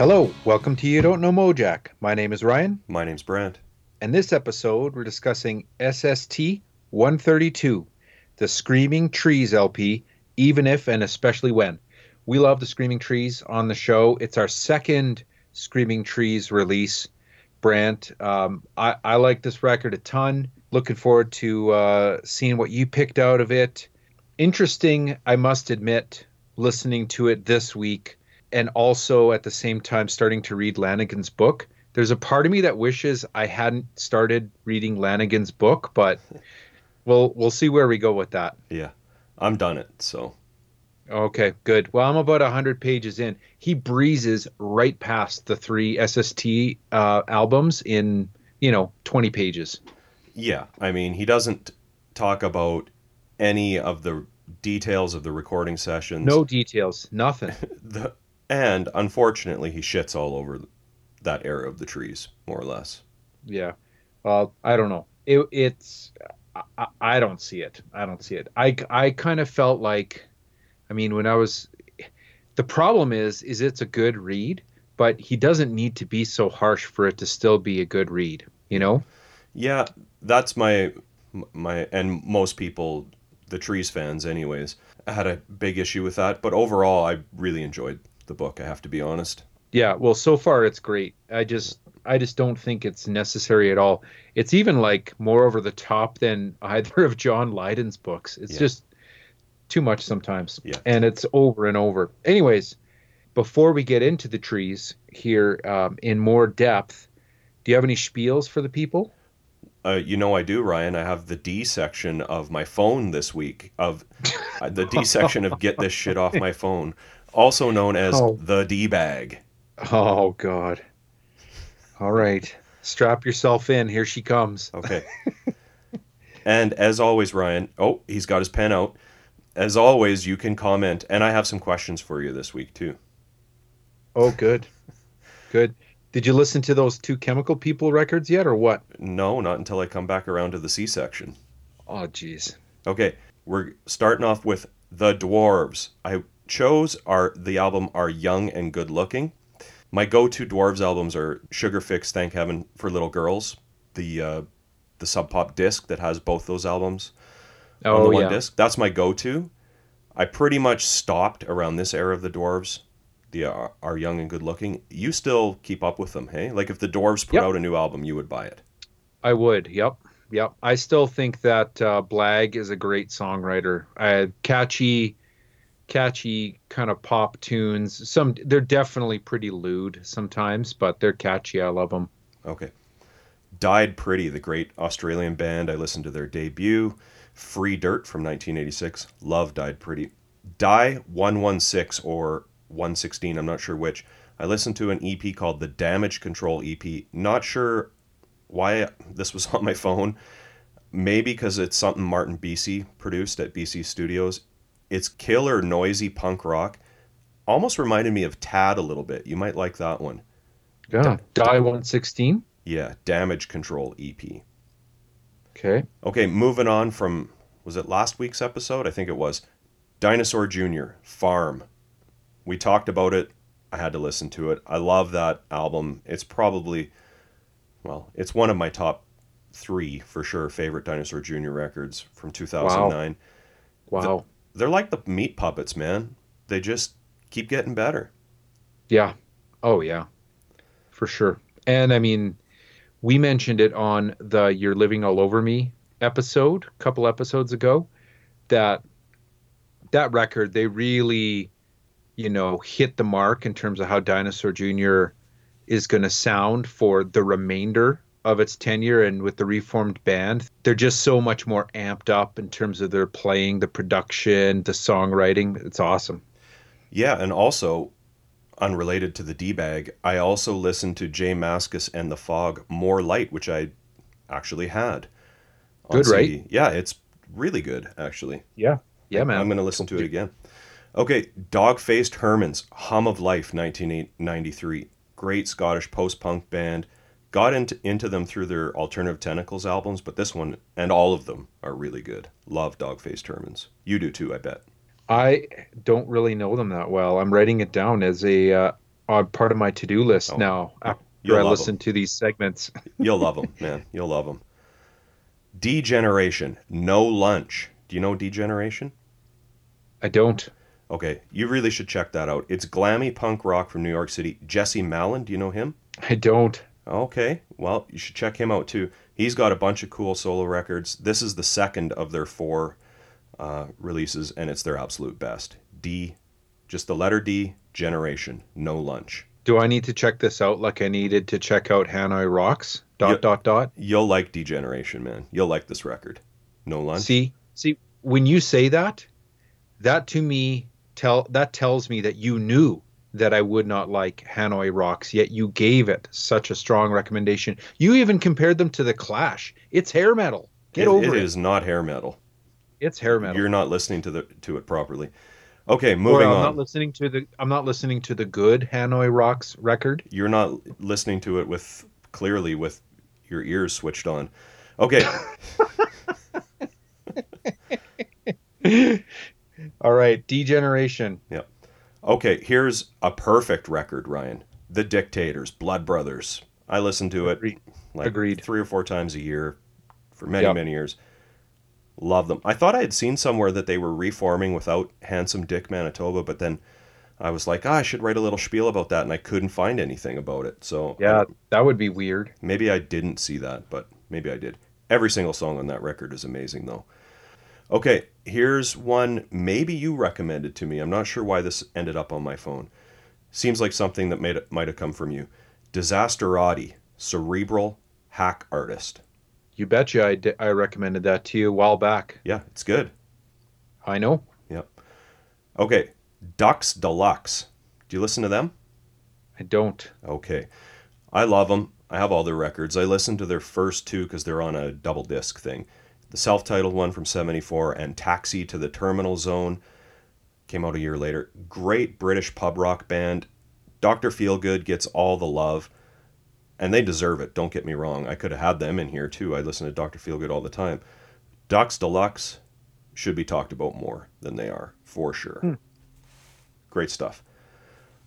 Hello, welcome to You Don't Know Mojack. My name is Ryan, My name's Brant. and this episode we're discussing SST 132, the Screaming Trees LP, even if and especially when. We love the Screaming Trees on the show. It's our second Screaming Trees release. Brant, um, I, I like this record a ton. Looking forward to uh, seeing what you picked out of it. Interesting, I must admit, listening to it this week and also at the same time starting to read Lanegan's book. There's a part of me that wishes I hadn't started reading Lanegan's book, but we'll we'll see where we go with that. Yeah, I'm done it. So Okay, good. Well, I'm about 100 pages in. He breezes right past the three SST uh, albums in, you know, 20 pages. yeah, I mean, he doesn't talk about any of the details of the recording sessions. No details, nothing. The, and unfortunately, he shits all over that era of the trees, more or less. Yeah. Well, I don't know. It, it's I, I don't see it. I don't see it. I I kind of felt like I mean when I was the problem is is it's a good read, but he doesn't need to be so harsh for it to still be a good read, you know? Yeah, that's my my and most people, the trees fans, anyways, had a big issue with that. But overall, I really enjoyed the book. I have to be honest. Yeah, well so far it's great. I just I just don't think it's necessary at all. It's even like more over the top than either of John Lydon's books. It's Yeah. just too much sometimes. Yeah. And it's over and over. Anyways, before we get into the trees here um, in more depth, do you have any spiels for the people? Uh, you know I do, Ryan. I have the D section of my phone this week of uh, the D section of get this shit off my phone, also known as Oh. the D bag. Oh God. All right. Strap yourself in. Here she comes. Okay. and as always, Ryan. Oh, he's got his pen out. As always, you can comment, and I have some questions for you this week too. Oh, good. Good. Did you listen to those two chemical people records yet or what? No, not until I come back around to the C section. Oh jeez. Okay, we're starting off with the Dwarves. I chose are the album are young and good looking. My go-to Dwarves albums are Sugar Fix, Thank Heaven for Little Girls, the uh, the Sub Pop disc that has both those albums on Oh the one yeah. disc. That's my go-to. I pretty much stopped around this era of the Dwarves. The uh, are young and good looking. You still keep up with them, hey? Like if the Dwarves put Yep. out a new album, you would buy it. I would. Yep. Yep. I still think that uh, Blag is a great songwriter. Uh, catchy, catchy kind of pop tunes. Some they're definitely pretty lewd sometimes, but they're catchy. I love them. Okay. Died Pretty, the great Australian band. I listened to their debut. Free Dirt from 1986. Love Died Pretty. Die 116 or 116, I'm not sure which. I listened to an EP called the Damage Control EP. Not sure why this was on my phone. Maybe because it's something Martin Bisi produced at BC Studios. It's killer, noisy punk rock. Almost reminded me of Tad a little bit. You might like that one. Yeah. Die one sixteen. Yeah, Damage Control EP. Okay. Okay, moving on from was it last week's episode? I think it was. Dinosaur Jr. Farm. We talked about it. I had to listen to it. I love that album. It's probably well, it's one of my top 3 for sure favorite Dinosaur Jr. records from 2009. Wow. They're like the meat puppets, man. They just keep getting better. Yeah. Oh yeah. For sure. And I mean, we mentioned it on the You're Living All Over Me episode a couple episodes ago that that record they really you know hit the mark in terms of how Dinosaur Jr. is going to sound for the remainder of its tenure and with the reformed band they're just so much more amped up in terms of their playing the production the songwriting it's awesome Yeah, and also unrelated to the D bag, I also listened to J Mascis and the Fog More Light, which I actually had. Good, right? CD. Yeah, it's really good actually. yeah yeah man I'm going to listen to it again. Okay, Dog Faced Hermans, Hum of Life, 1993. Great Scottish post punk band. Got into, into them through their Alternative Tentacles albums, but this one and all of them are really good. Love Dog Faced Hermans. You do too, I bet. I don't really know them that well. I'm writing it down as a uh, part of my to-do list Oh, now after you'll I listen to these segments. You'll love them, man. You'll love them. D Generation. No lunch. Do you know D Generation? I don't. Okay, you really should check that out. It's glammy punk rock from New York City. Jesse Malin, do you know him? I don't. Okay, well, you should check him out too. He's got a bunch of cool solo records. This is the second of their four uh, releases, and it's their absolute best. D, just the letter D, Generation, No Lunch. Do I need to check this out like I needed to check out Hanoi Rocks? Dot Yep. dot dot. You'll like D Generation, man. You'll like this record. No Lunch. See, see, when you say that, that to me tell that tells me that you knew that I would not like Hanoi Rocks, yet you gave it such a strong recommendation. You even compared them to the Clash. It's hair metal. Get It- over it it. is not hair metal. It's hair metal. You're not listening to the to it properly. Okay, or moving I'm on. not listening to the I'm not listening to the good Hanoi Rocks record. You're not listening to it with clearly with your ears switched on. Okay, All right, D Generation. Okay. Here's a perfect record, Ryan. The Dictators, Blood Brothers. I listen to it Agreed. like Agreed. three or four times a year for many Yep. many years. Love them. I thought I had seen somewhere that they were reforming without Handsome Dick Manitoba, but then I was like, ah, I should write a little spiel about that, and I couldn't find anything about it. So Yeah, that would be weird. Maybe I didn't see that, but maybe I did. Every single song on that record is amazing, though. Okay, here's one maybe you recommended to me. I'm not sure why this ended up on my phone. Seems like something that made might have come from you. Disasterati, cerebral hack artist. You betcha I, di- I recommended that to you a while back. Yeah, it's good. I know. Yep. Okay, Ducks Deluxe. Do you listen to them? I don't. Okay. I love them. I have all their records. I listened to their first two because they're on a double disc thing. The self titled one from 74 and Taxi to the Terminal Zone came out a year later. Great British pub rock band. Dr. Feelgood gets all the love, and they deserve it. Don't get me wrong. I could have had them in here too. I listen to Dr. Feelgood all the time. Ducks Deluxe should be talked about more than they are, for sure. Hmm. Great stuff.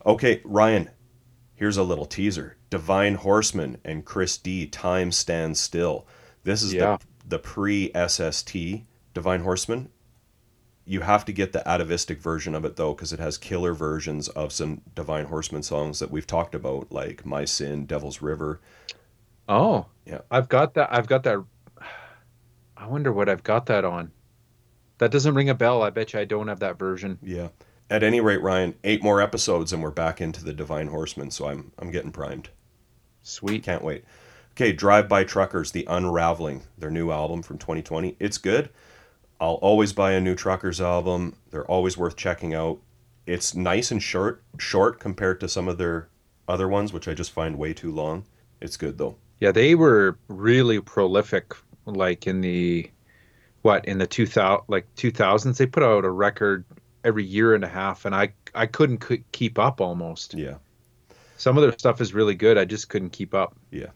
Okay, Ryan, Here's a little teaser. Divine Horsemen and Chris D. Time Stands Still. This is Yeah. the, the pre SST Divine Horsemen. You have to get the atavistic version of it though, because it has killer versions of some Divine Horsemen songs that we've talked about, like My Sin, Devil's River. Oh. Yeah. I've got that. I've got that. I wonder what I've got that on. That doesn't ring a bell. I bet you I don't have that version. Yeah. At any rate, Ryan, eight more episodes and we're back into the Divine Horsemen, so I'm I'm getting primed. Sweet. Can't wait. Okay, Drive By Truckers, The Unraveling, their new album from 2020. It's good. I'll always buy a new Truckers album. They're always worth checking out. It's nice and short, short compared to some of their other ones, which I just find way too long. It's good though. Yeah, they were really prolific. Like in the what in the two thousand like two thousands, they put out a record every year and a half, and I I couldn't keep up almost. Yeah. Some of their stuff is really good. I just couldn't keep up. Yeah.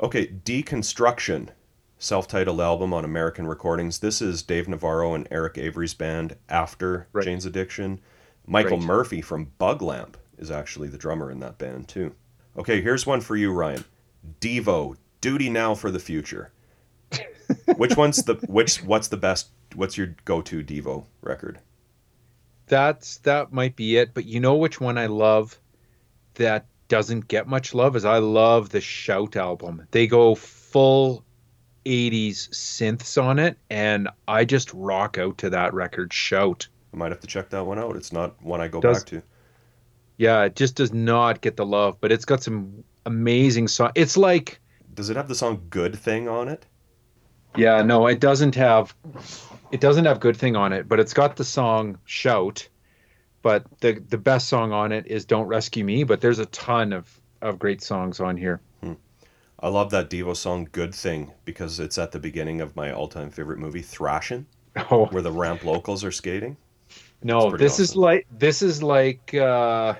Okay, Deconstruction, self-titled album on American Recordings. This is Dave Navarro and Eric Avery's band after Right. Jane's Addiction. Michael Right. Murphy from Bug Lamp is actually the drummer in that band too. Okay, here's one for you, Ryan. Devo, Duty Now for the Future. which one's the which? What's the best? What's your go-to Devo record? That's that might be it. But you know which one I love that doesn't get much love is I love the Shout album. They go full 80s synths on it, and I just rock out to that record. Shout. I might have to check that one out. It's not one I go Does- back to. Yeah, it just does not get the love, but it's got some amazing song. It's like Does it have the song "Good Thing" on it? Yeah, no, it doesn't have it doesn't have good thing on it, but it's got the song Shout. But the the best song on it is Don't Rescue Me, but there's a ton of of great songs on here. I love that Devo song "Good Thing" because it's at the beginning of my all-time favorite movie, Thrashin', Oh, where the ramp locals are skating. no, this is like this is like uh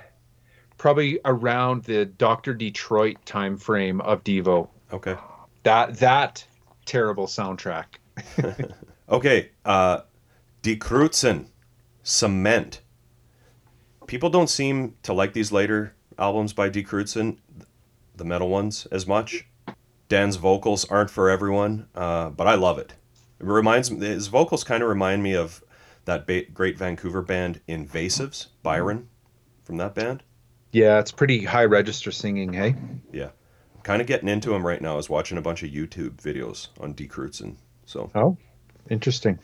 probably around the Dr. Detroit time frame of Devo. Okay. That that terrible soundtrack. Okay. Uh, Die Cement. People don't seem to like these later albums by Die Kreuzen, the metal ones, as much. Dan's vocals aren't for everyone, uh, but I love it. It reminds me, his vocals kind of remind me of that ba- great Vancouver band Invasives, Byron, from that band. Yeah, it's pretty high register singing, hey? Yeah. I'm kind of getting into him right now. I was watching a bunch of YouTube videos on Die Kreuzen. So, Oh, interesting.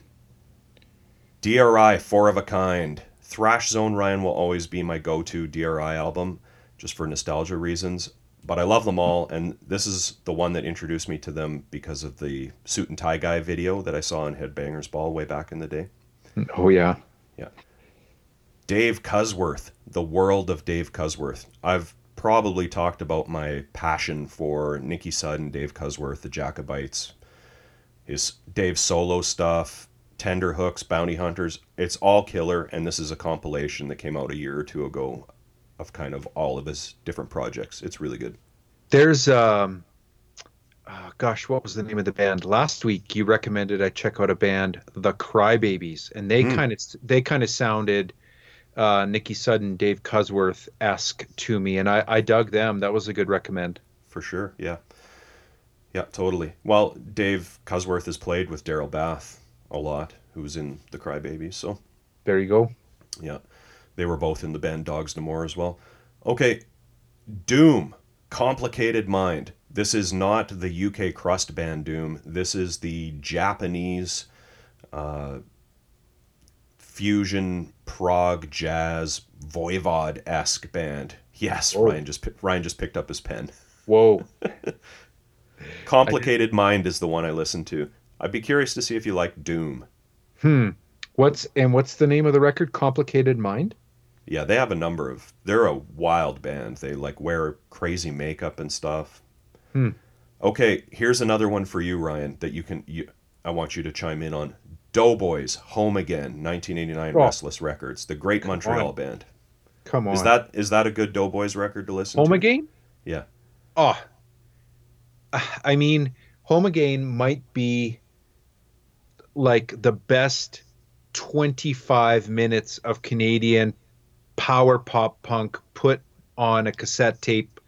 DRI, Four of a Kind. Thrash Zone Ryan will always be my go to DRI album, just for nostalgia reasons. But I love them all, and this is the one that introduced me to them because of the Suit and Tie Guy video that I saw on Headbangers Ball way back in the day. Oh, yeah. Yeah. Dave Kusworth, the world of Dave Kusworth. I've probably talked about my passion for Nikki Sudden, Dave Kusworth, the Jacobites, his Dave solo stuff, Tender Hooks, Bounty Hunters. It's all killer, and this is a compilation that came out a year or two ago of kind of all of his different projects. It's really good. There's, um, oh, gosh, what was the name of the band? Last week you recommended I check out a band, The Crybabies, and they Hmm. kind of they kind of sounded uh, Nikki Sudden, Dave Kusworth esque to me, and I, I dug them. That was a good recommend. For sure, yeah. Yeah, totally. Well, Dave Kusworth has played with Darrell Bath a lot, who's in the Crybabies, so There you go. Yeah. They were both in the band Dogs D'Amour as well. Okay. Doom. Complicated Mind. This is not the UK crust band Doom. This is the Japanese uh, fusion prog jazz voivod esque band. Yes, Whoa. Ryan just Ryan just picked up his pen. Whoa. Complicated Mind is the one I listened to. I'd be curious to see if you like Doom. Hmm. What's and what's the name of the record? Complicated Mind. Yeah, they have a number of. They're a wild band. They like wear crazy makeup and stuff. Hmm. Okay, here's another one for you, Ryan. That you can. You, I want you to chime in on. Doughboys, Home Again, 1989 Oh. Restless Records, the great Come Montreal on. band. Come on. Is that is that a good Doughboys record to listen Home to? Again? Yeah. Oh. I mean, Home Again might be like the best 25 minutes of Canadian power pop punk put on a cassette tape,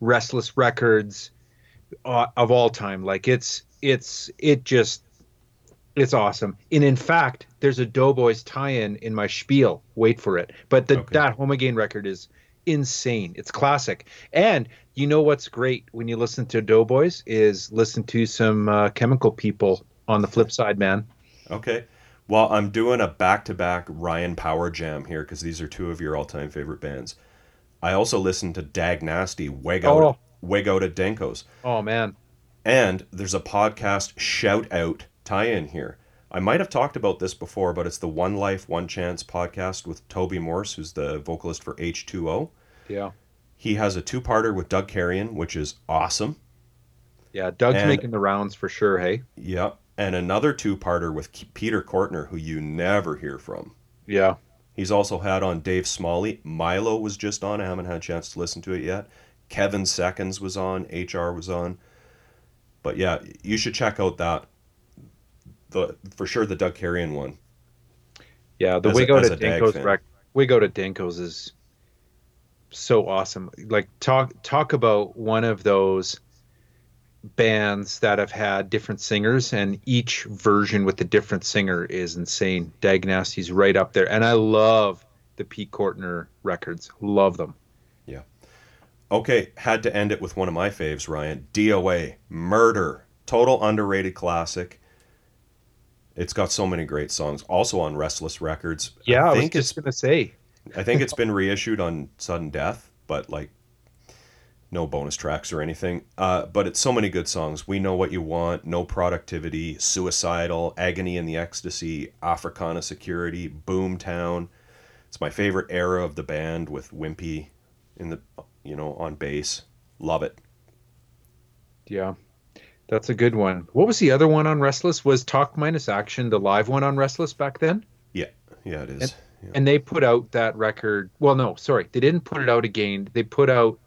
Restless Records uh, of all time. Like it's it's it just it's awesome. And in fact, there's a Doughboys tie-in in my spiel. Wait for it. But the, Okay. that Home Again record is insane. It's classic. And you know what's great when you listen to Doughboys is listen to some uh, Chemical People on the flip side, man. Okay. Well, I'm doing a back-to-back Ryan Power Jam here because these are two of your all-time favorite bands. I also listened to Dag Nasty, Wig Out, Oh. Wig Out at Denko's. Oh man. And there's a podcast shout out tie in here. I might have talked about this before, but it's the One Life, One Chance podcast with Toby Morse, who's the vocalist for H2O. Yeah. He has a two parter with Doug Carrion, which is awesome. Yeah, Doug's And- making the rounds for sure, hey. Yep. And another two parter with Peter Cortner, who you never hear from. Yeah. He's also had on Dave Smalley. Milo was just on. I haven't had a chance to listen to it yet. Kevin Seconds was on. HR was on. But yeah, you should check out that. The for sure the Doug Carrion one. Yeah, the As a- Wig Out as at a Dag Danko's fan. rec Wig Out at Denko's is so awesome. Like talk talk about one of those bands that have had different singers and each version with the different singer is insane. Dag Nasty's right up there. And I love the Pete Cortner records. Love them. Yeah. Okay, had to end it with one of my faves, Ryan. DOA, Murder, total underrated classic. It's got so many great songs. Also on Restless Records. Yeah, I, I was think just it's gonna say. I think it's been reissued on Sudden Death, but like no bonus tracks or anything. Uh, but it's so many good songs. We Know What You Want, No Productivity, Suicidal, Agony in the Ecstasy, Africana Security, Boomtown. It's my favorite era of the band with Wimpy in the you know on bass. Love it. Yeah. That's a good one. What was the other one on Restless? Was Talk Minus Action the live one on Restless back then? Yeah, Yeah, it is. Yeah. And they put out that record. Well, no, sorry, they didn't put it out again. They put out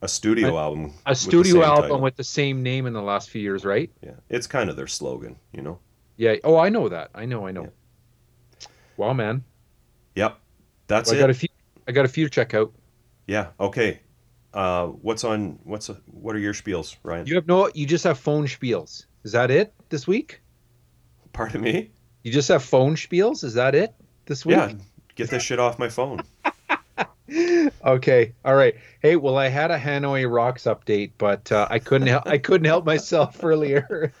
A studio album. a studio album title. with the same name in the last few years, right? Yeah, it's kind of their slogan, you know. Yeah. Oh, I know that. I know. I know. Yeah. Wow, man. Yep, that's Well, I got a few. I got a few to check out. Yeah. Okay. Uh, what's on? What's what are your spiels, Ryan? You have no. You just have phone spiels. Is that it this week? Pardon me. You just have phone spiels. Is that it this week? Yeah. Get this shit off my phone. okay. All right. Hey, well, I had a Hanoi Rocks update, but uh, I couldn't. Help, I couldn't help myself earlier.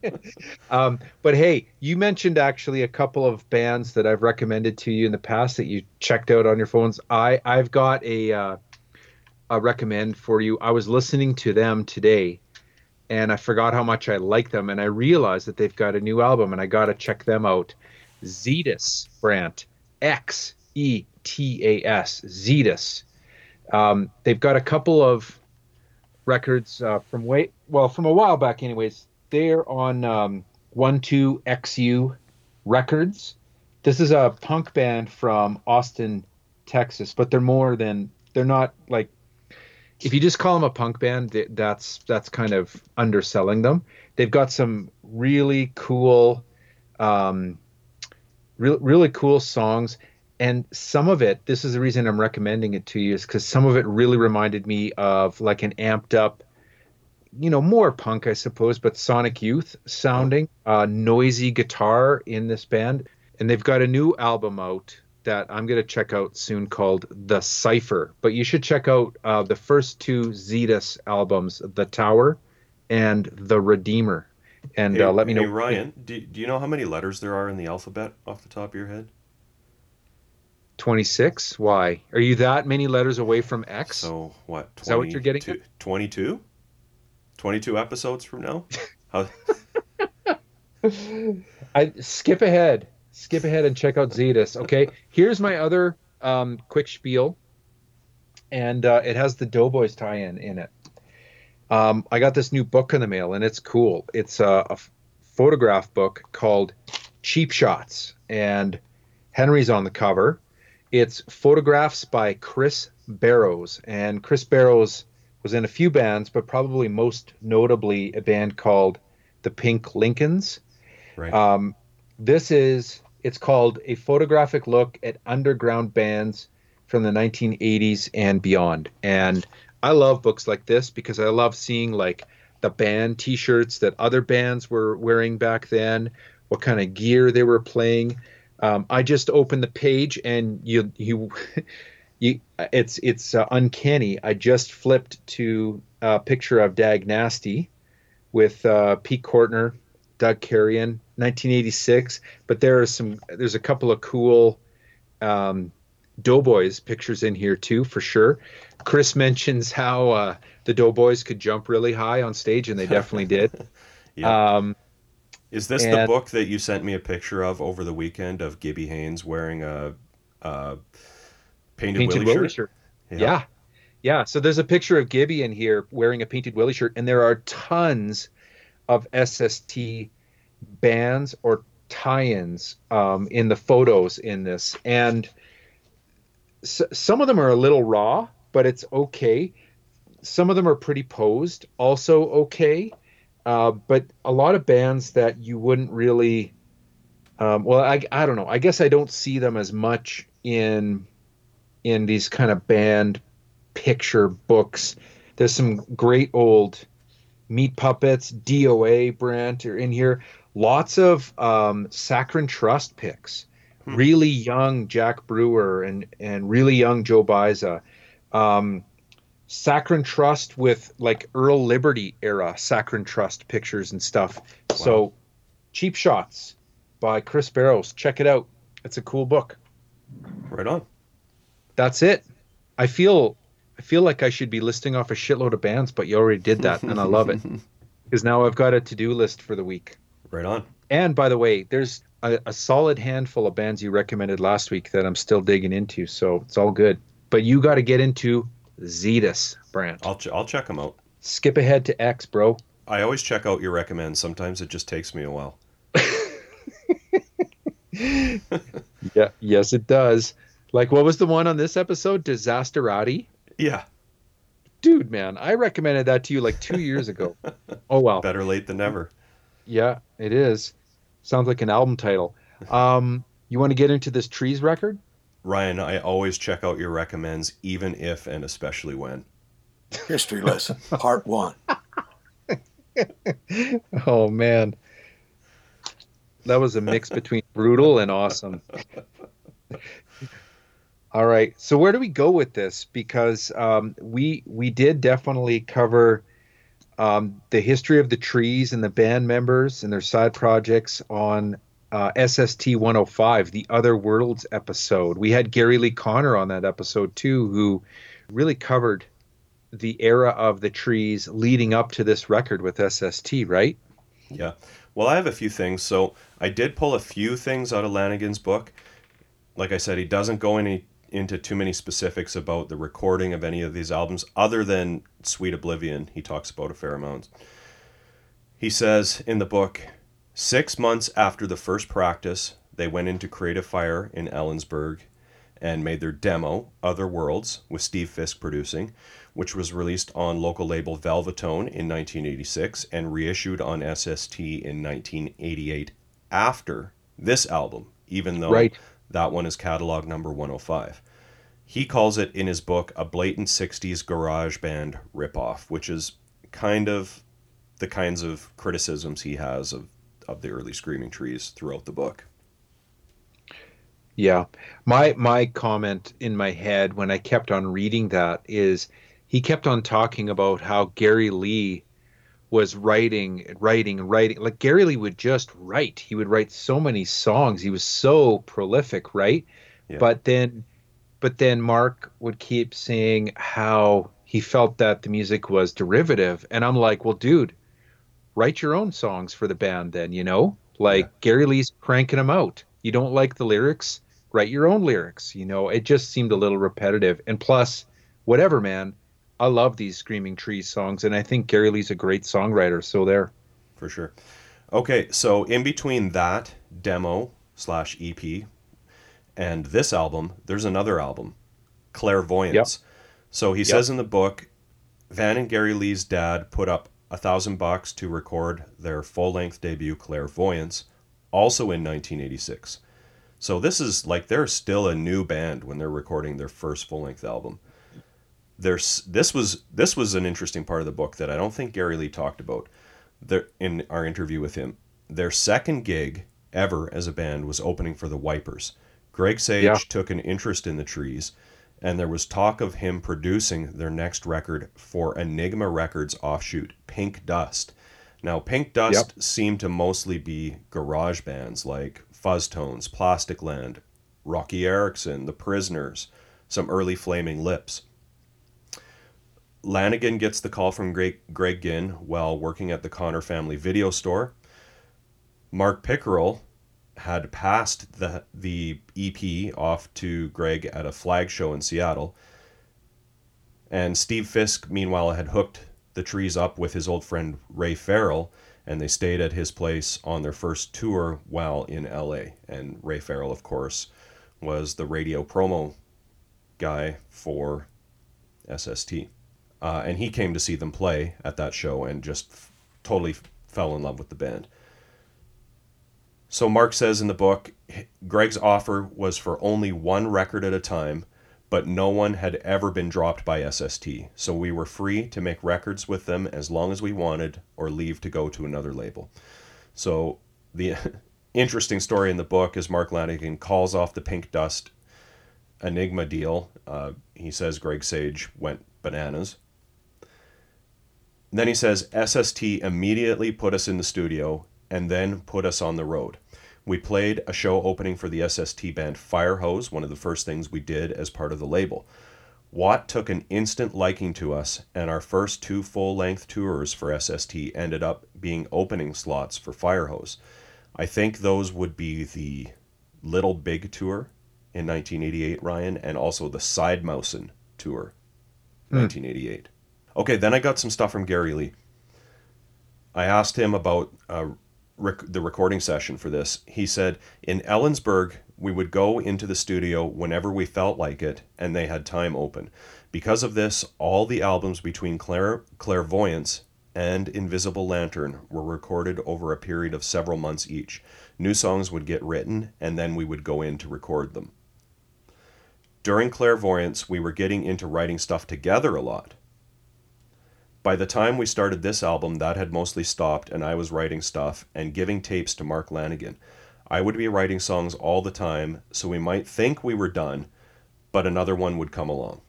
um, but hey, you mentioned actually a couple of bands that I've recommended to you in the past that you checked out on your phones. I I've got a uh, a recommend for you. I was listening to them today, and I forgot how much I like them, and I realized that they've got a new album, and I got to check them out. Xetas Brant X E T A S Zetus. Um, they've got a couple of records uh, from way well from a while back, anyways. They're on um, One Two XU Records. This is a punk band from Austin, Texas, but they're more than they're not like if you just call them a punk band, that's that's kind of underselling them. They've got some really cool, um, really really cool songs, and some of it. This is the reason I'm recommending it to you, is because some of it really reminded me of like an amped up, you know, more punk, I suppose, but Sonic Youth sounding, uh, noisy guitar in this band, and they've got a new album out that I'm going to check out soon called The Cipher. But you should check out uh, the first two Xetas albums, The Tower and The Redeemer. And Hey, uh, let me know. hey, Ryan, do, do you know how many letters there are in the alphabet off the top of your head? 26? Why? Are you that many letters away from X? So what? Is that what you're getting 22 22? 22 episodes from now? How, I skip ahead. Skip ahead and check out Xetas. Okay. Here's my other um, quick spiel, and uh, it has the Doughboys tie-in in it. Um, I got this new book in the mail, and it's cool. It's a photograph book called Cheap Shots, and Henry's on the cover. It's photographs by Chris Barrows, and Chris Barrows was in a few bands, but probably most notably a band called the Pink Lincolns. right. Um, this is it's called a photographic look at underground bands from the 1980s and beyond. And I love books like this because I love seeing like the band T-shirts that other bands were wearing back then, what kind of gear they were playing. Um, I just opened the page and you you. You, it's it's uh, uncanny. I just flipped to a picture of Dag Nasty with uh, Pete Cortner, Doug Carrion, 1986. But there are some. There's a couple of cool um, Doughboys pictures in here too, for sure. Chris mentions how uh, the Doughboys could jump really high on stage, and they definitely did. yeah. Um, Is this the book that you sent me a picture of over the weekend of Gibby Haynes wearing a, a painted, painted Willie, Willie shirt? shirt. Yeah. yeah. So there's a picture of Gibby in here wearing a painted Willie shirt, and there are tons of SST bands or tie-ins um, in the photos in this, and s- some of them are a little raw, but it's okay. Some of them are pretty posed, also okay. Uh, but a lot of bands that you wouldn't really, um, well, I, I don't know. I guess I don't see them as much in in these kind of band picture books. There's some great old meat puppets, DOA Brent are in here. Lots of um, Saccharin Trust picks. Hmm. Really young Jack Brewer and and really young Joe Baiza. Um, Saccharin Trust with like Earl Liberty era Saccharin Trust pictures and stuff. So, Cheap Shots by Chris Barrows. Check it out. It's a cool book Right on. that's it. I feel I feel like I should be listing off a shitload of bands, but you already did that, and I love it because now I've got a to-do list for the week. Right on. And by the way, there's a, a solid handful of bands you recommended last week that I'm still digging into, so it's all good. But you got to get into Xetas, brand. I'll ch- I'll check them out. Skip ahead to X, bro. I always check out your recommends. Sometimes it just takes me a while. Yeah, yes, it does. Like, what was the one on this episode? Disasterati. Yeah, Dude, man, I recommended that to you like two years ago. Oh well. better late than never. Yeah, it is. Sounds like an album title. Um, you want to get into this trees record? Ryan, I always check out your recommends, even if and especially when. History lesson, part one. oh man, that was a mix between brutal and awesome. All right, so where do we go with this? Because um, we we did definitely cover um, the history of the trees and the band members and their side projects on uh, SST 105, the Other Worlds episode. We had Gary Lee Conner on that episode too, who really covered the era of the trees leading up to this record with SST, right? Yeah. Well, I have a few things. So I did pull a few things out of Lanegan's book. Like I said, he doesn't go any into too many specifics about the recording of any of these albums, other than Sweet Oblivion. He talks about a fair amount. He says in the book, six months after the first practice, they went into Creative Fire in Ellensburg and made their demo, Other Worlds, with Steve Fisk producing, which was released on local label Velvetone in 1986 and reissued on SST in 1988 after this album, even though Right. that one is catalog number 105. He calls it in his book a blatant 60s garage band ripoff, which is kind of the kinds of criticisms he has of, of the early Screaming Trees throughout the book. Yeah. My my comment in my head when I kept on reading that is he kept on talking about how Gary Lee was writing writing writing like Gary Lee would just write. He would write so many songs. He was so prolific, right? Yeah. But then but then Mark would keep saying how he felt that the music was derivative and I'm like, "Well, dude, write your own songs for the band then, you know? Like Yeah. Gary Lee's cranking them out. You don't like the lyrics? Write your own lyrics. You know, it just seemed a little repetitive. And plus, whatever, man, I love these Screaming Trees songs, and I think Gary Lee's a great songwriter. So there. for sure. Okay, so in between that demo slash EP and this album, there's another album, Clairvoyance. So he says in the book, Van and Gary Lee's dad put up a thousand bucks to record their full length debut, Clairvoyance, also in 1986. So this is like they're still a new band when they're recording their first full length album. There's this was this was an interesting part of the book that I don't think Gary Lee talked about their, in our interview with him. Their second gig ever as a band was opening for the Wipers. Greg Sage Yeah. took an interest in the trees, and there was talk of him producing their next record for Enigma Records offshoot, Pink Dust. Now, Pink Dust seemed to mostly be garage bands like Fuzztones, Plastic Land, Roky Erickson, The Prisoners, some early Flaming Lips. Lanegan gets the call from Greg, Greg Ginn while working at the Conner family video store. Mark Pickerel had passed the the EP off to Greg at a flag show in Seattle. And Steve Fisk, meanwhile, had hooked the trees up with his old friend Ray Farrell, and they stayed at his place on their first tour while in LA. And Ray Farrell, of course, was the radio promo guy for SST. Uh, and he came to see them play at that show and just f- totally f- fell in love with the band. So Mark says in the book, Greg's offer was for only one record at a time, but no one had ever been dropped by SST. So we were free to make records with them as long as we wanted or leave to go to another label. So the interesting story in the book is Mark Lanegan calls off the Pink Dust Enigma deal. Uh, he says Greg Sage went bananas. Then he says SST immediately put us in the studio and then put us on the road. We played a show opening for the SST band Firehose, one of the first things we did as part of the label. Watt took an instant liking to us, and our first two full length tours for SST ended up being opening slots for Firehose. I think those would be the Little Big tour in 1988, Ryan, and also the Side Mousin tour, 1988. Okay, then I got some stuff from Gary Lee. I asked him about uh, rec- the recording session for this. He said in Ellensburg, we would go into the studio whenever we felt like it, and they had time open. Because of this, all the albums between Clair- Clairvoyance and Invisible Lantern were recorded over a period of several months each. New songs would get written, and then we would go in to record them. During Clairvoyance, we were getting into writing stuff together a lot. By the time we started this album, that had mostly stopped, and I was writing stuff and giving tapes to Mark Lanegan. I would be writing songs all the time, so we might think we were done, but another one would come along.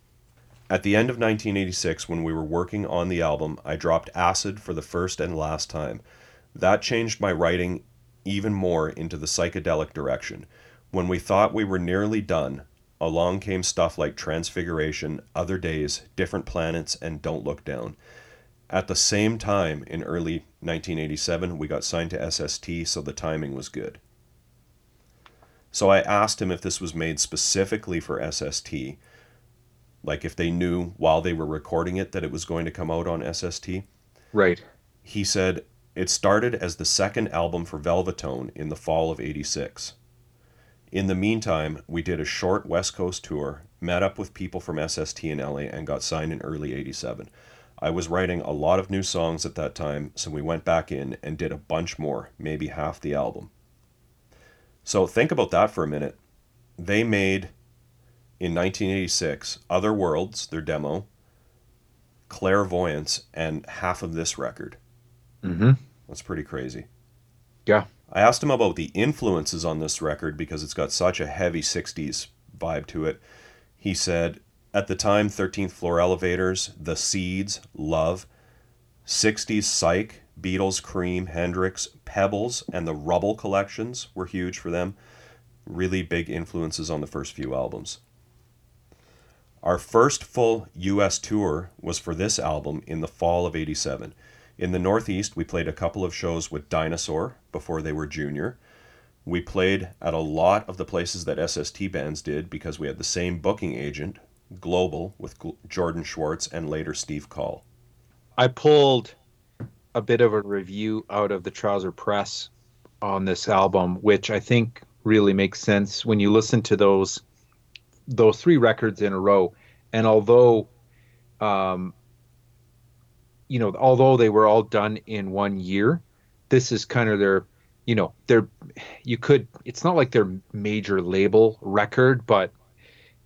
At the end of 1986, when we were working on the album, I dropped acid for the first and last time. That changed my writing even more into the psychedelic direction. When we thought we were nearly done, along came stuff like Transfiguration, Other Days, Different Planets, and Don't Look Down. At the same time, in early 1987, we got signed to SST, so the timing was good. So I asked him if this was made specifically for SST, like if they knew while they were recording it that it was going to come out on SST. Right. He said it started as the second album for Velvetone in the fall of 86. In the meantime, we did a short West Coast tour, met up with people from SST in LA, and got signed in early 87. I was writing a lot of new songs at that time, so we went back in and did a bunch more, maybe half the album. So think about that for a minute. They made in 1986 Other Worlds, their demo, Clairvoyance, and half of this record. Mm-hmm. That's pretty crazy. Yeah. I asked him about the influences on this record because it's got such a heavy 60s vibe to it. He said, at the time, 13th Floor Elevators, The Seeds, Love, 60s Psych, Beatles, Cream, Hendrix, Pebbles, and the Rubble collections were huge for them. Really big influences on the first few albums. Our first full US tour was for this album in the fall of 87. In the Northeast, we played a couple of shows with Dinosaur before they were junior. We played at a lot of the places that SST bands did because we had the same booking agent, Global, with Jordan Schwartz and later Steve Call. I pulled a bit of a review out of the Trouser Press on this album, which I think really makes sense when you listen to those those three records in a row. And although, um, you know, although they were all done in one year, this is kind of their, you know, their, you could, it's not like their major label record, but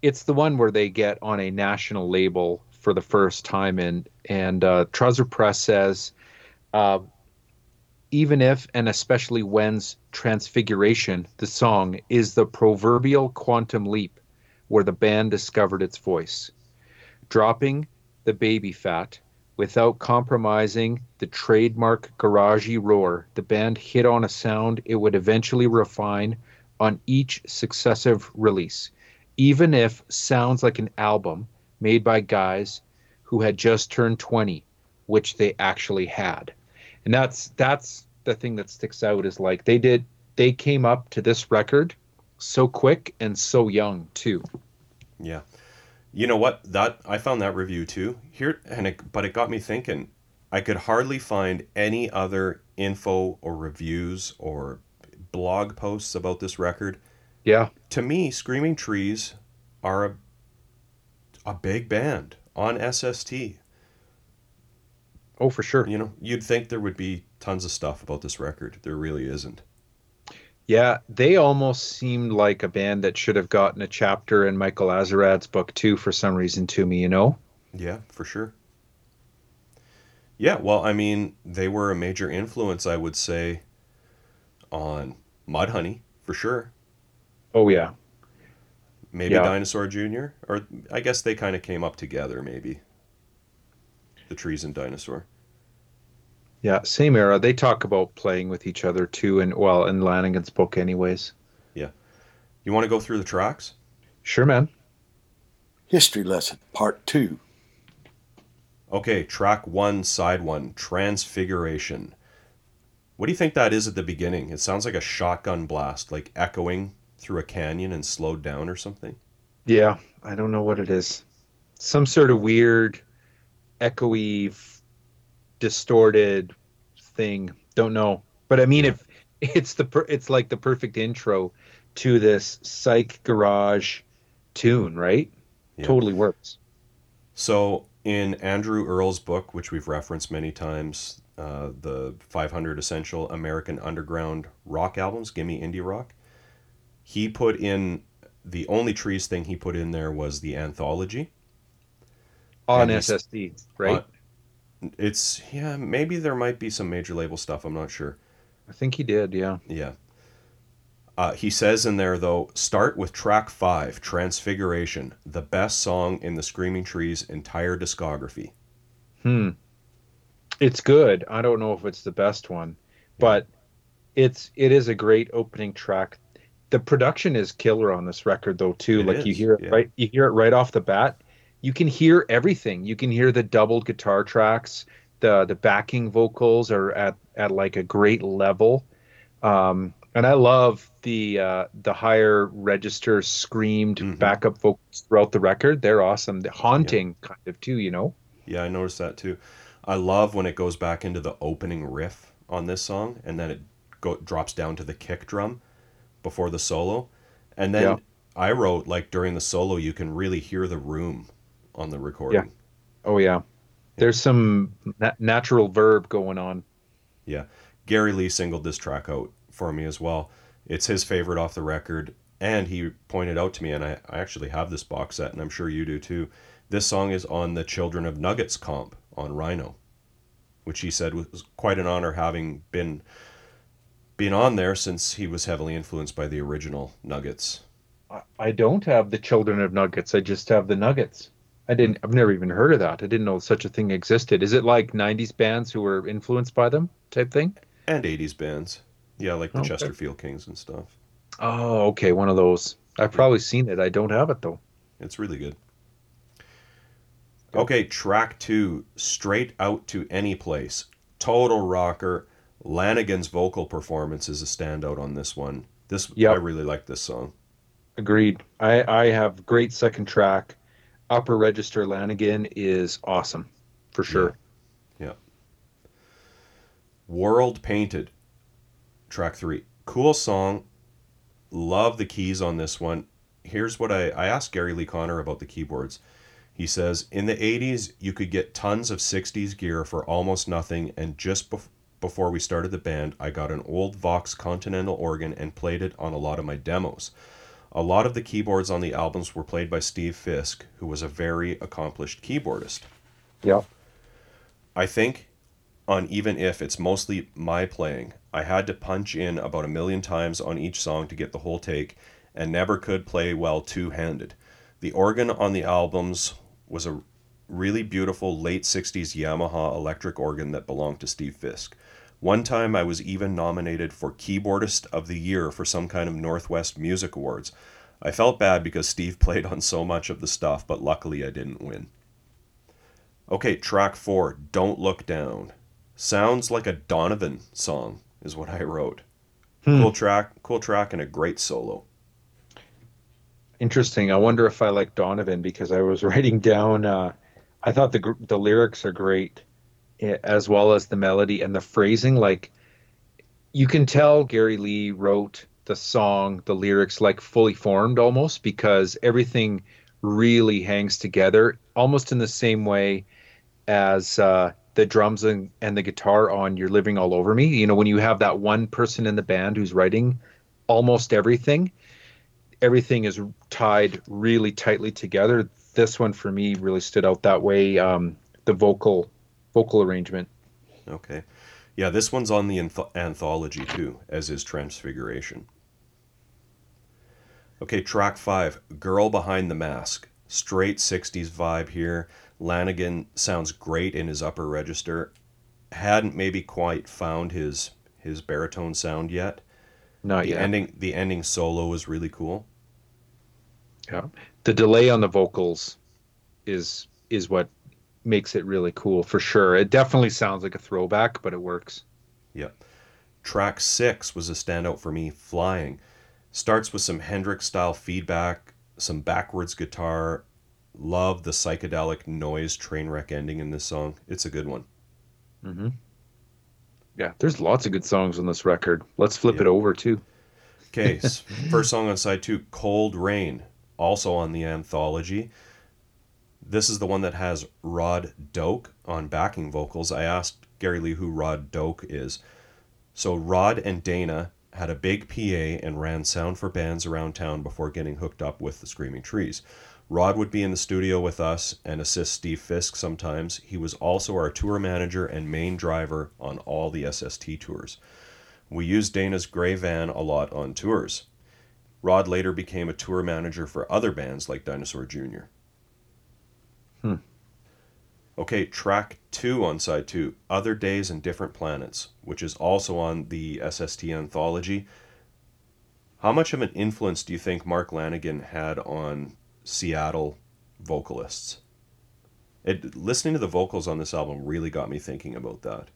it's the one where they get on a national label for the first time. And, and uh, Trouser Press says, uh, even if and especially when's Transfiguration, the song, is the proverbial quantum leap where the band discovered its voice. Dropping the baby fat without compromising the trademark garagey roar, the band hit on a sound it would eventually refine on each successive release, even if sounds like an album made by guys who had just turned 20, which they actually had. And that's that's the thing that sticks out is like they did they came up to this record so quick and so young too. Yeah. You know what? That I found that review too. Here and it, but it got me thinking. I could hardly find any other info or reviews or blog posts about this record. Yeah. To me, Screaming Trees are a a big band on SST. Oh, for sure. You know, you'd think there would be tons of stuff about this record. There really isn't. Yeah, they almost seemed like a band that should have gotten a chapter in Michael Azerrad's book too for some reason to me, you know? Yeah, for sure. Yeah, well, I mean, they were a major influence, I would say, on Mudhoney, for sure. Oh yeah. Maybe Yeah. Dinosaur Jr. Or I guess they kind of came up together, maybe. The trees and dinosaur. Yeah, same era. They talk about playing with each other too, and well, in Lanegan's book, anyways. Yeah. You want to go through the tracks? Sure, man. History lesson, part two. Okay, track one, side one, Transfiguration. What do you think that is at the beginning? It sounds like a shotgun blast, like echoing through a canyon and slowed down or something. Yeah, I don't know what it is. Some sort of weird, echoey, distorted thing. Don't know, but I mean, if it's the per- it's like the perfect intro to this psych garage tune, right? Yeah. Totally works. So, in Andrew Earles' book, which we've referenced many times, uh, the 500 Essential American Underground Rock Albums, Gimme Indie Rock, he put in the only trees thing he put in there was the anthology. On SST, right? Uh, It's yeah, maybe there might be some major label stuff. I'm not sure. I think he did. Yeah. Yeah. Uh, he says in there though, start with track five, Transfiguration, the best song in the Screaming Trees' entire discography. Hmm. It's good. I don't know if it's the best one, but it's it is a great opening track. The production is killer on this record though too. It like you hear it yeah. right you hear it right off the bat. You can hear everything. You can hear the doubled guitar tracks. The the backing vocals are at at like a great level. Um and I love the uh, the higher register screamed Mhm. backup vocals throughout the record. They're awesome. They're haunting kind of too, you know. Yeah, I noticed that too. I love when it goes back into the opening riff on this song, and then it go drops down to the kick drum before the solo, and then Yeah. I wrote like during the solo, you can really hear the room on the recording. Oh yeah, there's some na- natural verb going on. Yeah. Gary Lee singled this track out for me as well. It's his favorite off the record. And he pointed out to me, and I, I actually have this box set, and I'm sure you do too. This song is on the Children of Nuggets comp on Rhino, which he said was quite an honor having been been on there since he was heavily influenced by the original Nuggets. I- don't have the Children of Nuggets. I just have the Nuggets. I didn't. I've never even heard of that. I didn't know such a thing existed. Is it like '90s bands who were influenced by them type thing? And 80s bands. Yeah, like the Okay. Chesterfield Kings and stuff. Oh, okay, one of those. I've probably seen it. I don't have it though. It's really good. Okay, track two, straight out to any place. Total rocker. Lanegan's vocal performance is a standout on this one. This Yep. I really like this song. Agreed. I I have great second track. Upper Register Lanigan is awesome, for sure. Yeah. World Painted, track three. Cool song. Love the keys on this one. Here's what I, I asked Gary Lee Conner about the keyboards. He says, In the 80s, you could get tons of 60s gear for almost nothing, and just bef- before we started the band, I got an old Vox Continental organ and played it on a lot of my demos. A lot of the keyboards on the albums were played by Steve Fisk, who was a very accomplished keyboardist. Yeah. I think on Even If it's mostly my playing. I had to punch in about a million times on each song to get the whole take and never could play well two handed. The organ on the albums was a really beautiful late 60s Yamaha electric organ that belonged to Steve Fisk. One time I was even nominated for Keyboardist of the Year for some kind of Northwest Music Awards. I felt bad because Steve played on so much of the stuff, but luckily I didn't win. Okay, track four, Don't Look Down. Sounds like a Donovan song, is what I wrote. Hmm. Cool track, cool track, and a great solo. Interesting. I wonder if I like Donovan because I was writing down. Uh, I thought the the lyrics are great, as well as the melody and the phrasing. Like you can tell Gary Lee wrote the song, the lyrics like fully formed almost because everything really hangs together almost in the same way as uh, the drums and, and the guitar on "You're Living All Over Me." You know, when you have that one person in the band who's writing almost everything everything is tied really tightly together. This one for me really stood out that way. Um, the vocal vocal arrangement. Okay. Yeah, this one's on the anth- anthology too, as is Transfiguration. Okay, track five, Girl Behind the Mask. Straight 60s vibe here. Lanegan sounds great in his upper register. Hadn't maybe quite found his his baritone sound yet. Not The yet. ending the ending solo is really cool. Yeah. The delay on the vocals is is what makes it really cool for sure. It definitely sounds like a throwback, but it works. Yep. Track six was a standout for me, Flying. Starts with some Hendrix style feedback, some backwards guitar. Love the psychedelic noise train wreck ending in this song. It's a good one. Mm-hmm. Yeah, there's lots of good songs on this record. Let's flip Yeah. it over too. Okay, first song on side two, Cold Rain, also on the anthology. This is the one that has Rod Doak on backing vocals. I asked Gary Lee who Rod Doak is. So Rod and Dana had a big PA and ran sound for bands around town before getting hooked up with the Screaming Trees. Rod would be in the studio with us and assist Steve Fisk sometimes. He was also our tour manager and main driver on all the SST tours. We used Dana's gray van a lot on tours. Rod later became a tour manager for other bands like Dinosaur Jr. Okay, track two on side two, Other Days and Different Planets, which is also on the SST anthology. How much of an influence do you think Mark Lanegan had on Seattle vocalists? It, listening to the vocals on this album really got me thinking about that.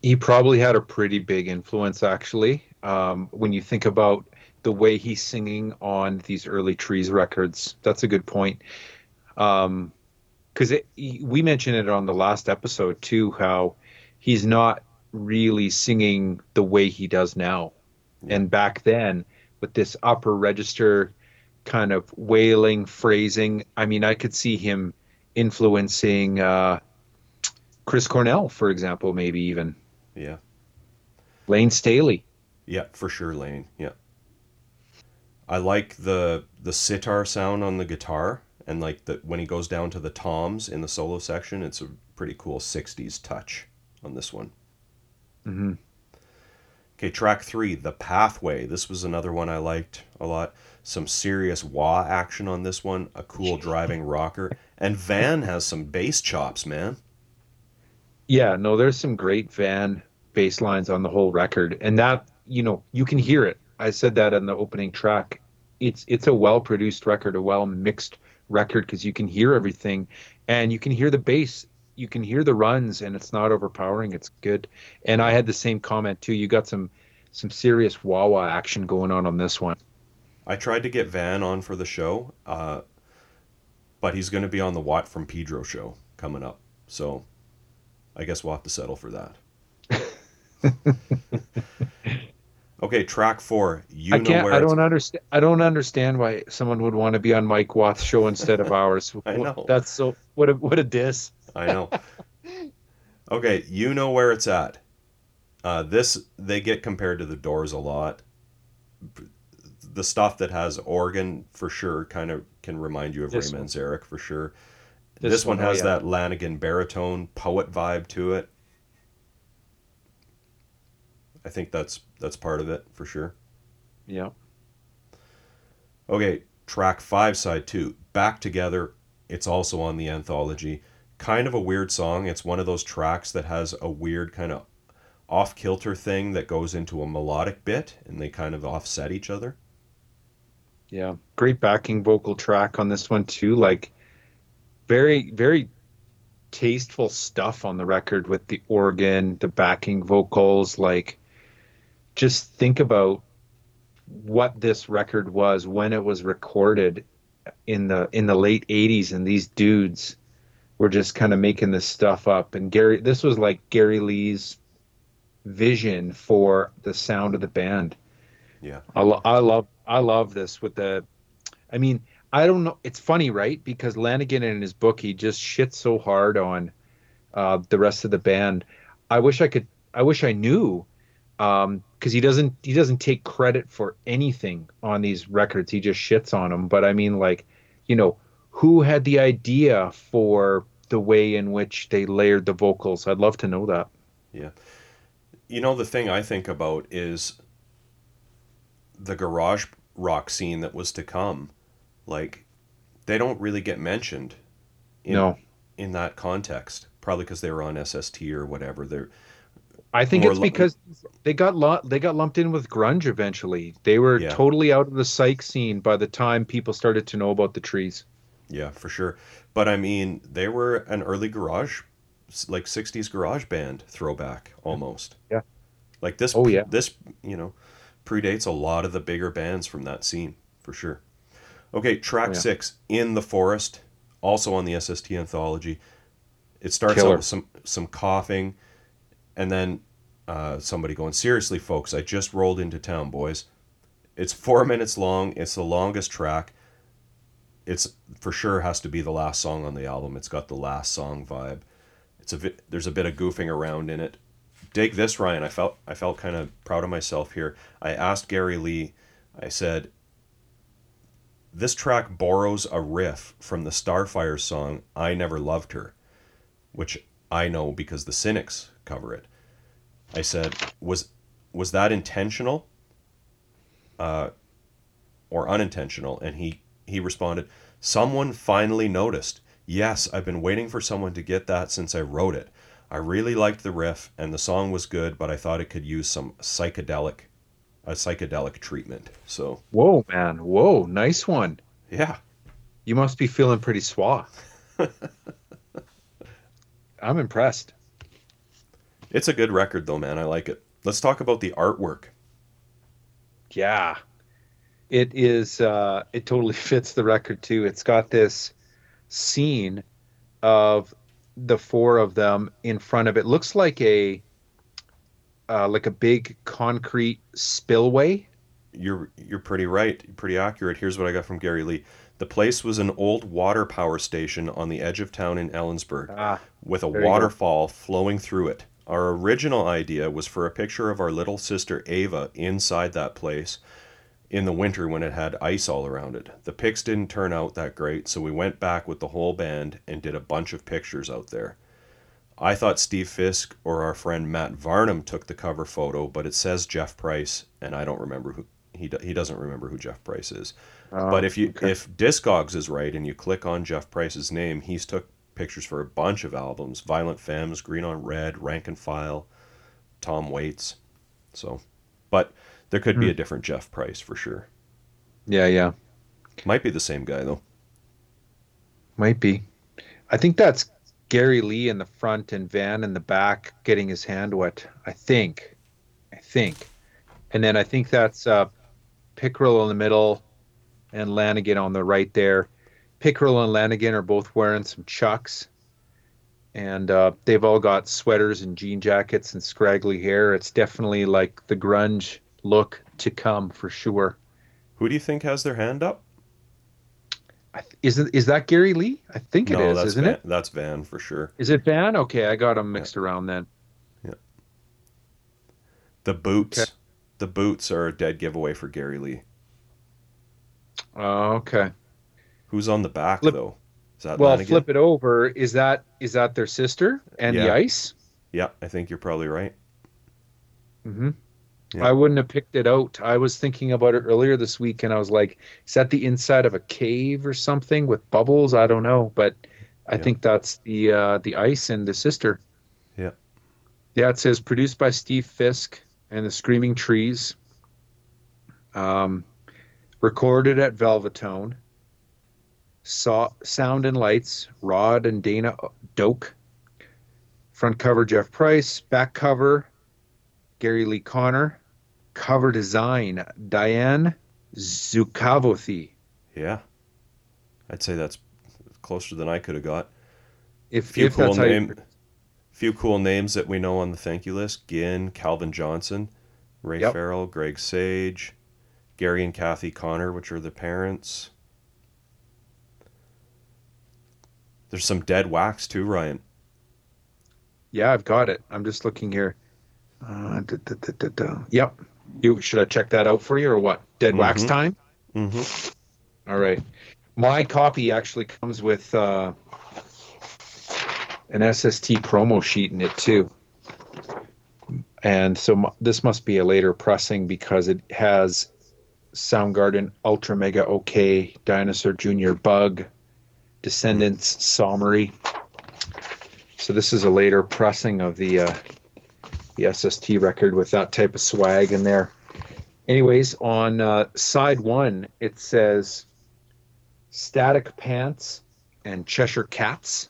He probably had a pretty big influence, actually. Um, when you think about the way he's singing on these early Trees records, that's a good point. Um, because we mentioned it on the last episode too how he's not really singing the way he does now. Yeah. and back then with this upper register kind of wailing phrasing i mean i could see him influencing uh, chris cornell for example maybe even. Yeah. Layne staley. Yeah for sure lane. Yeah. I like the the sitar sound on the guitar and like the when he goes down to the toms in the solo section, it's a pretty cool '60s touch on this one. Mm-hmm. Okay, track three, The Pathway. This was another one I liked a lot. Some serious wah action on this one, a cool driving rocker, and Van has some bass chops, man. Yeah, no, there's some great Van bass lines on the whole record, and that you know you can hear it. I said that in the opening track. It's it's a well produced record, a well mixed record because you can hear everything and you can hear the bass you can hear the runs and it's not overpowering it's good. And i had the same comment too you got some some serious wah action going on on this one. I tried to get van on for the show uh, but he's going to be on the watt from pedro show coming up. So i guess we'll have to settle for that Okay, track four. You know where I can't. I don't understand. I don't understand why someone would want to be on Mike Watt's show instead of ours. I know. That's so. What a what a diss. I know. okay, you know where it's at. Uh, this they get compared to the Doors a lot. The stuff that has organ for sure kind of can remind you of this Ray Manzarek for sure. This, this one, one, has oh, yeah. that Lanegan baritone poet vibe to it. I think that's that's part of it for sure. Yeah. Okay, track five, side two, back together. It's also on the anthology. Kind of a weird song. It's one of those tracks that has a weird kind of off kilter thing that goes into a melodic bit, and they kind of offset each other. Yeah, great backing vocal track on this one too. Like, very very tasteful stuff on the record with the organ, the backing vocals, like just think about what this record was when it was recorded in the in the late 80s and these dudes were just kind of making this stuff up and Gary this was like Gary Lee's vision for the sound of the band. Yeah. I, lo- I love I love this with the I mean, I don't know it's funny, right? Because Lanegan in his book he just shits so hard on uh, the rest of the band. I wish I could I wish I knew um because he doesn't he doesn't take credit for anything on these records. He just shits on them but i mean like you know who had the idea for the way in which they layered the vocals? I'd love to know that. Yeah. You know the thing i think about is the garage rock scene that was to come. Like they don't really get mentioned in, no. in that context probably because they were on sst or whatever. They're I think it's because they got lu- they got lumped in with grunge eventually. They were yeah. totally out of the psych scene by the time people started to know about the trees. Yeah, for sure. But I mean, they were an early garage, like '60s garage band throwback almost. Yeah. Like this. Oh yeah. This you know predates a lot of the bigger bands from that scene for sure. Okay, track oh, yeah. six, "In the Forest," also on the SST anthology. It starts Killer. out with some some coughing and then uh, somebody going, seriously, folks, I just rolled into town, boys. It's four minutes long. It's the longest track. It's for sure has to be the last song on the album. It's got the last song vibe. It's a there's a bit of goofing around in it, dig this, Ryan. I felt I felt kind of proud of myself here. I asked Gary Lee. I said, "This track borrows a riff from the Starfire song "I Never Loved Her," which I know because the Cynics cover it." I said, "Was was that intentional, uh, or unintentional?" And he he responded, "Someone finally noticed. Yes, I've been waiting for someone to get that since I wrote it." I really liked the riff and the song was good, but I thought it could use some psychedelic a psychedelic treatment. So Whoa, man. Whoa, nice one. yeah. You must be feeling pretty swa. I'm impressed. It's a good record though, man. I like it. Let's talk about the artwork. Yeah. It is uh it totally fits the record too. It's got this scene of the four of them in front of it. Looks like a uh, like a big concrete spillway. You're you're pretty right. You're pretty accurate. Here's what I got from Gary Lee. The place was an old water power station on the edge of town in Ellensburg Ah, with a there you go. waterfall flowing through it. Our original idea was for a picture of our little sister Ava inside that place in the winter when it had ice all around it. The pics didn't turn out that great, so we went back with the whole band and did a bunch of pictures out there. I thought Steve Fisk or our friend Matt Varnum took the cover photo, but it says Jeff Price, and I don't remember who he he doesn't remember who Jeff Price is. Oh, but if you okay. if Discogs is right and you click on Jeff Price's name, he's took pictures for a bunch of albums: Violent Femmes, Green on Red, Rank and File, Tom Waits. So, but there could Hmm. be a different Jeff Price for sure. yeah, yeah, Might be the same guy though. might be. I think that's Gary Lee in the front and Van in the back getting his hand wet. I think, I think, and then I think that's uh, Pickrell in the middle and Lanegan on the right there. Pickrell and Lanegan are both wearing some chucks, and uh, they've all got sweaters and jean jackets and scraggly hair. It's definitely like the grunge look to come for sure. Who do you think has their hand up? I th- Isn't is that Gary Lee? I think it no, is, isn't Van, it? That's Van for sure. Is it Van? Okay, I got them mixed around then. Yeah. The boots. Okay. The boots are a dead giveaway for Gary Lee. Oh, okay. Who's on the back Flip- though? Is that Well, flip it over. Is that is that their sister and the ice? Yeah, I think you're probably right. hmm Yeah. I wouldn't have picked it out. I was thinking about it earlier this week, and I was like, "Is that the inside of a cave or something with bubbles?" I don't know, but I Yeah. think that's the uh, the ice and the sister. Yeah. Yeah, it says produced by Steve Fisk and the Screaming Trees. Um, recorded at Velvetone. Saw sound and lights, Rod and Dana uh, Doak. Front cover Jeff Price, back cover Gary Lee Conner, cover design Diane Zukavothi. Yeah. I'd say that's closer than I could have got. If, few if cool that's how you- name, few cool names that we know on the thank you list: Ginn, Calvin Johnson, Ray Yep. Farrell, Greg Sage, Gary and Kathy Conner, which are the parents. There's some dead wax too, Ryan. yeah, I've got it. I'm just looking here. Uh, da, da, da. Yep. You should I check that out for you or what? Dead wax Mhm. time. Mm-hmm. All right. My copy actually comes with uh, an SST promo sheet in it too. And so m- this must be a later pressing because it has Soundgarden Ultra Mega OK, Dinosaur Jr. Bug, Descendents Somery. So this is a later pressing of the uh, the SST record with that type of swag in there. Anyways, on uh, side one, it says Static Pants and Cheshire Cats.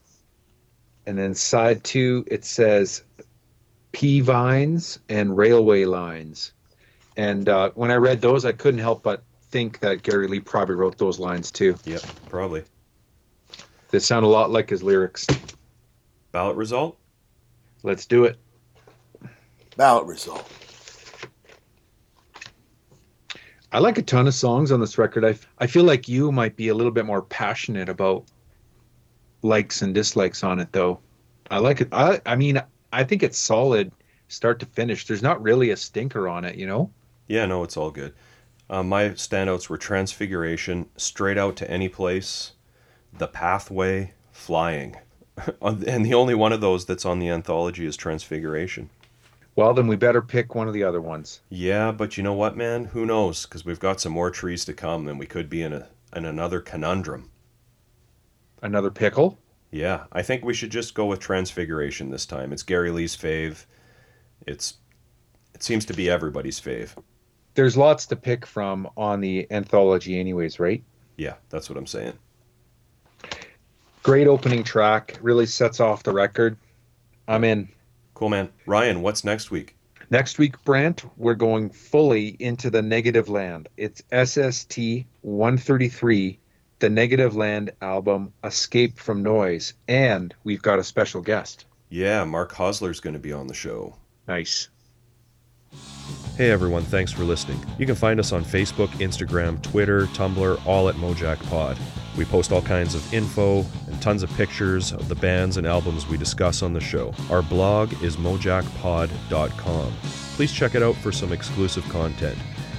And then side two, it says Pea Vines and Railway Lines. And uh, when I read those, I couldn't help but think that Gary Lee probably wrote those lines too. Yep, probably. They sound a lot like his lyrics. Ballot result? Let's do it. Ballot result. I like a ton of songs on this record. I, I feel like you might be a little bit more passionate about likes and dislikes on it, though. I like it. I, I mean, I think it's solid start to finish. There's not really a stinker on it, you know? Yeah, no, it's all good. Uh, my standouts were Transfiguration, Straight Out to Any Place, The Pathway, Flying. and the only one of those that's on the anthology is Transfiguration. Well, then we better pick one of the other ones. Yeah, but you know what, man? Who knows? Because we've got some more trees to come, and we could be in a in another conundrum. Another pickle? Yeah, I think we should just go with Transfiguration this time. It's Gary Lee's fave. It's it seems to be everybody's fave. There's lots to pick from on the anthology, anyways, right? Yeah, that's what I'm saying. Great opening track. Really sets off the record. I'm in. Cool, man. Ryan, what's next week? Next week, Brent, we're going fully into the negative land. It's SST 133, the Negative Land album, Escape from Noise. And we've got a special guest. Yeah, Mark Hosler's going to be on the show. Nice. Hey everyone, thanks for listening. You can find us on Facebook, Instagram, Twitter, Tumblr, all at Mojack Pod. We post all kinds of info and tons of pictures of the bands and albums we discuss on the show. Our blog is mojackpod.com. Please check it out for some exclusive content.